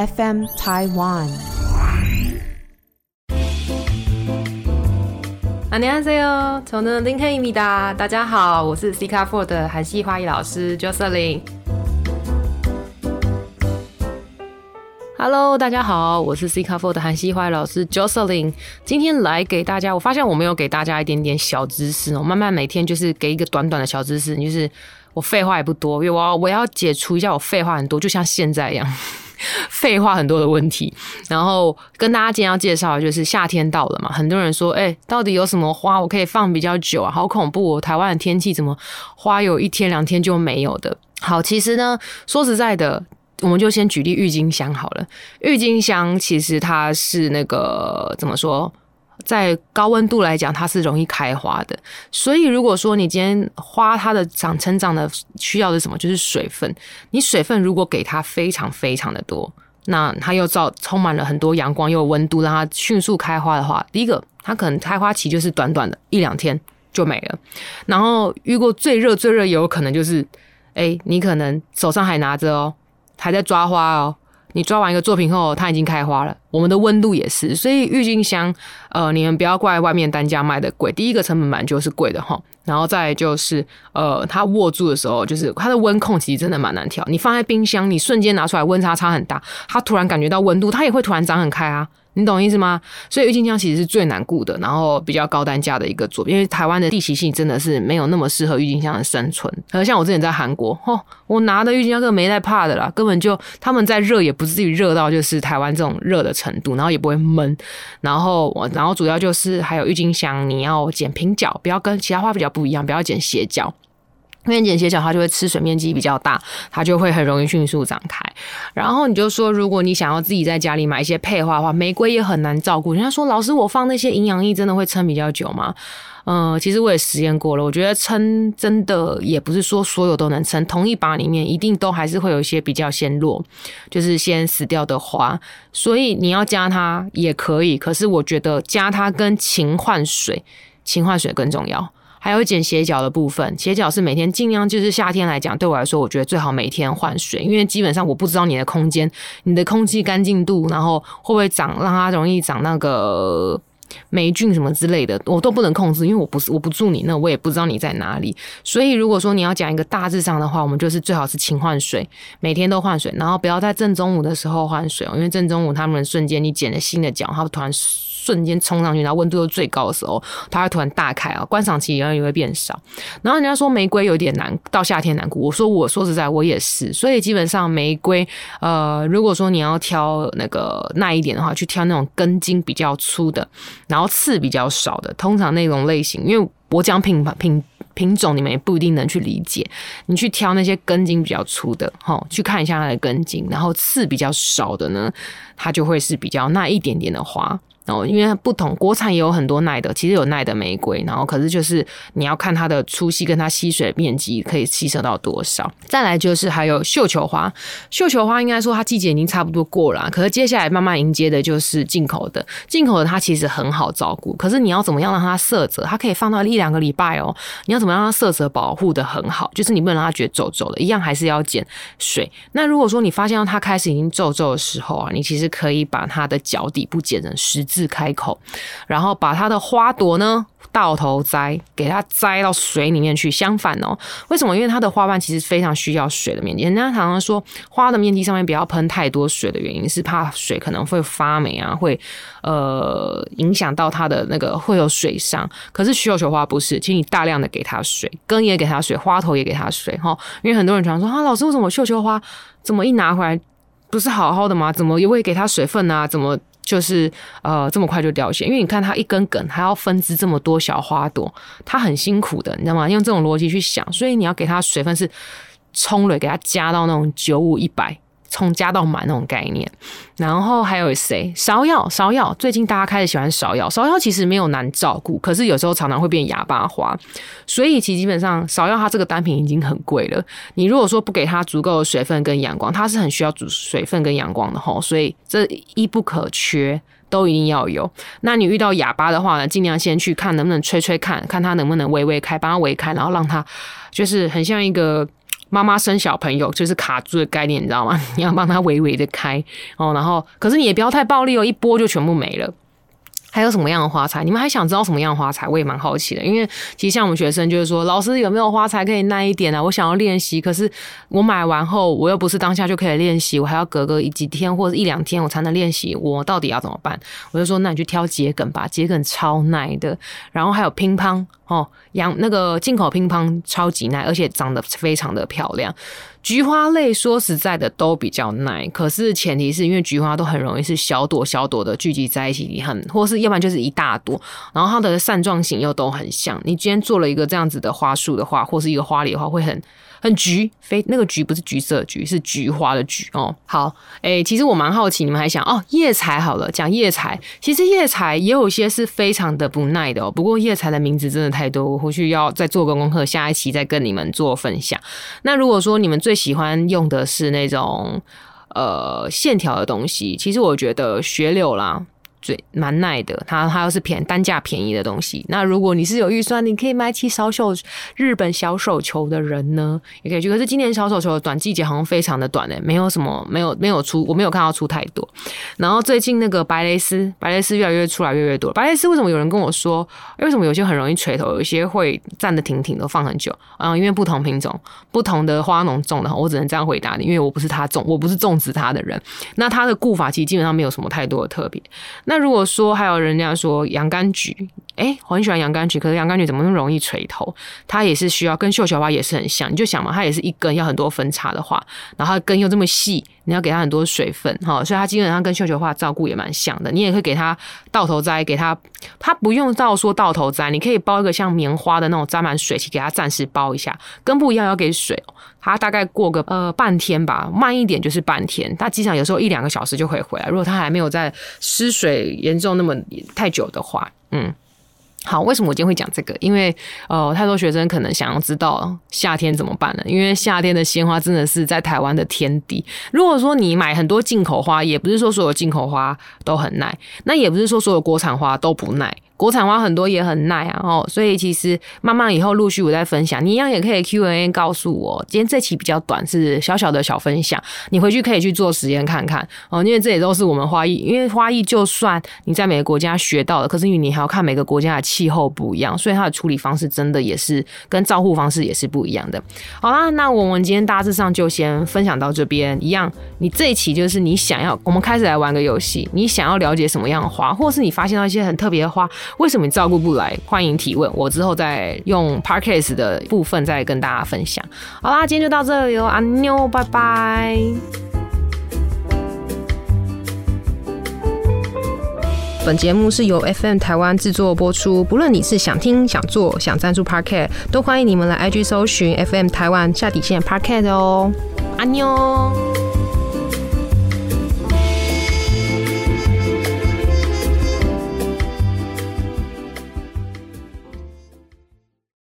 FM Taiwan。 안녕하세요，저는林黑米达。大家好，我是 C 卡 Four 的韩系花艺老师 Jocelyn。Hello，大家好，我是 C 卡 Four 的韩系花艺老师 Jocelyn。今天来给大家，我发现我没有给大家一点点小知识哦，慢慢每天就是给一个短短的小知识，就是我废话也不多，因为我要我要解除一下我废话很多，就像现在一样。 废话很多的问题，然后跟大家今天要介绍的就是夏天到了嘛，很多人说，哎、到底有什么花我可以放比较久啊？好恐怖哦！台湾的天气怎么花有一天两天就没有的？好，其实呢，说实在的。我们就先举例郁金香好了，郁金香其实它是那个怎么说，在高温度来讲，它是容易开花的。所以如果说你今天花它的长成长的需要的什么，就是水分。你水分如果给它非常非常的多，那它又照充满了很多阳光又有温度，让它迅速开花的话，第一个它可能开花期就是短短的一两天就没了。然后遇过最热最热，也有可能就是，哎，你可能手上还拿着哦。还在抓花哦，你抓完一个作品后，它已经开花了。我们的温度也是，所以郁金香，呃，你们不要怪外面单价卖的贵，第一个成本版就是贵的哈，然后再就是，呃，它握住的时候，就是它的温控其实真的蛮难调。你放在冰箱，你瞬间拿出来，温差差很大，它突然感觉到温度，它也会突然长很开啊。你懂意思吗？所以郁金香其实是最难顾的，然后比较高单价的一个作品，因为台湾的地形性真的是没有那么适合郁金香的生存。而像我之前在韩国，哦，我拿的郁金香根本没在怕的啦，根本就他们在热也不至于热到就是台湾这种热的程度，然后也不会闷。然后我，然后主要就是还有郁金香，你要剪平角，不要跟其他花比较不一样，不要剪斜角。因为剪斜角，它就会吃水面积比较大，它就会很容易迅速长开。然后你就说，如果你想要自己在家里买一些配花的话，玫瑰也很难照顾。人家说，老师，我放那些营养液真的会撑比较久吗？嗯、其实我也实验过了，我觉得撑真的也不是说所有都能撑，同一把里面一定都还是会有一些比较先落，就是先死掉的花。所以你要加它也可以，可是我觉得加它跟勤换水，勤换水更重要。还有剪斜角的部分，斜角是每天尽量就是夏天来讲，对我来说，我觉得最好每天换水，因为基本上我不知道你的空间、你的空气干净度，然后会不会长让它容易长那个霉菌什么之类的，我都不能控制，因为我不是我不住你那，我也不知道你在哪里。所以如果说你要讲一个大致上的话，我们就是最好是勤换水，每天都换水，然后不要在正中午的时候换水哦，因为正中午他们瞬间你剪了新的角，它突然。瞬间冲上去，然后温度又最高的时候，它会突然大开啊，观赏期也也会变少。然后人家说玫瑰有点难，到夏天难过。我说我说实在，我也是。所以基本上玫瑰，呃，如果说你要挑那个耐一点的话，去挑那种根茎比较粗的，然后刺比较少的。通常那种类型，因为我讲品品品种，你们也不一定能去理解。你去挑那些根茎比较粗的，哈，去看一下它的根茎，然后刺比较少的呢，它就会是比较耐一点点的花。然后，因为不同，国产也有很多耐的，其实有耐的玫瑰，然后可是就是你要看它的粗细跟它吸水面积可以吸收到多少。再来就是还有绣球花，绣球花应该说它季节已经差不多过了，可是接下来慢慢迎接的就是进口的。进口的它其实很好照顾，可是你要怎么样让它色泽？它可以放到一两个礼拜哦。你要怎么样让它色泽保护的很好？就是你不能让它觉得皱皱的，一样还是要减水。那如果说你发现到它开始已经皱皱的时候啊，你其实可以把它的脚底部剪成十字开口，然后把它的花朵呢倒头栽，给它栽到水里面去。相反哦，为什么？因为它的花瓣其实非常需要水的面积。人家常常说花的面积上面不要喷太多水的原因是怕水可能会发霉啊，会呃影响到它的那个会有水伤。可是绣球花不是，请你大量的给它水，根也给它水，花头也给它水哈。因为很多人常说啊，老师为什么绣球花怎么一拿回来不是好好的吗？怎么也会给它水分啊？怎么？就是呃这么快就凋谢，因为你看它一根梗还要分支这么多小花朵，它很辛苦的，你知道吗？用这种逻辑去想，所以你要给它水分是冲蕊，给它加到那种九五一百。从加到满那种概念，然后还有谁？芍药，芍药，最近大家开始喜欢芍药。芍药其实没有难照顾，可是有时候常常会变哑巴花，所以其实基本上芍药它这个单品已经很贵了。你如果说不给它足够的水分跟阳光，它是很需要足水分跟阳光的吼，所以这一不可缺。都一定要有。那你遇到哑巴的话呢，尽量先去看能不能吹吹看看它能不能微微开，帮它微开，然后让它就是很像一个妈妈生小朋友就是卡住的概念，你知道吗？你要帮他微微的开哦，然后可是你也不要太暴力哦，一拨就全部没了。还有什么样的花材？你们还想知道什么样的花材？我也蛮好奇的，因为其实像我们学生就是说，老师有没有花材可以耐一点啊？我想要练习，可是我买完后我又不是当下就可以练习，我还要隔个几天或者一两天我才能练习，我到底要怎么办？我就说，那你去挑桔梗吧，桔梗超耐的。然后还有乒乓哦，养那个进口乒乓超级耐，而且长得非常的漂亮。菊花类说实在的都比较耐，可是前提是因为菊花都很容易是小朵小朵的聚集在一起，很或是要不然就是一大朵，然后它的扇状型又都很像。你今天做了一个这样子的花束的话，或是一个花礼的话，会很。很橘，非那个橘不是橘色橘，是菊花的菊哦。好，哎，其实我蛮好奇，你们还想哦，叶材好了，讲叶材，其实叶材也有些是非常的不耐的哦。不过叶材的名字真的太多，我回去要再做个功课，下一期再跟你们做分享。那如果说你们最最喜欢用的是那种呃线条的东西，其实我觉得雪柳啦。最蛮耐的，它它又是便单价便宜的东西。那如果你是有预算，你可以买起小手日本小手球的人呢，也可以去。可是今年小手球的短季节好像非常的短诶，没有什么，没有没有出，我没有看到出太多。然后最近那个白蕾丝，白蕾丝越来越出来越越多。白蕾丝为什么有人跟我说，为什么有些很容易垂头，有些会站得挺挺的放很久？啊，因为不同品种、不同的花农种的，我只能这样回答你，因为我不是他种，我不是种植它的人。那它的固法其实基本上没有什么太多的特别。那如果说还有人家说洋甘菊，哎，我很喜欢洋甘菊，可是洋甘菊怎么那么容易垂头？它也是需要跟绣球花也是很像，你就想嘛，它也是一根要很多分叉的话，然后根又这么细，你要给它很多水分哈，所以它基本上跟绣球花照顾也蛮像的。你也可以给它倒头栽，给它，它不用到说倒头栽，你可以包一个像棉花的那种沾满水去给它暂时包一下，根部一样要给水，它大概过个呃半天吧，慢一点就是半天，它机场有时候一两个小时就可以回来。如果它还没有在失水严重那么太久的话，嗯，好，为什么我今天会讲这个？因为呃，太多学生可能想要知道夏天怎么办呢？因为夏天的鲜花真的是在台湾的天敌。如果说你买很多进口花，也不是说所有进口花都很耐，那也不是说所有国产花都不耐。国产花很多也很耐啊，哦，所以其实慢慢以后陆续我再分享，你一样也可以 Q&A 告诉我。今天这期比较短，是小小的小分享，你回去可以去做实验看看哦。因为这也都是我们花艺，因为花艺就算你在每个国家学到的，可是因为你还要看每个国家的气候不一样，所以它的处理方式真的也是跟照护方式也是不一样的。好啦，那我们今天大致上就先分享到这边。一样，你这一期就是你想要，我们开始来玩个游戏，你想要了解什么样的花，或是你发现到一些很特别的花。为什么你照顾不来？欢迎提问，我之后再用 Parkcase 的部分再跟大家分享。好啦，今天就到这里哦，阿妞，拜拜。本节目是由 FM 台湾制作播出，不论你是想听、想做、想赞助 Parkcase，都欢迎你们来 IG 搜寻 FM 台湾下底线 Parkcase 哦，阿妞。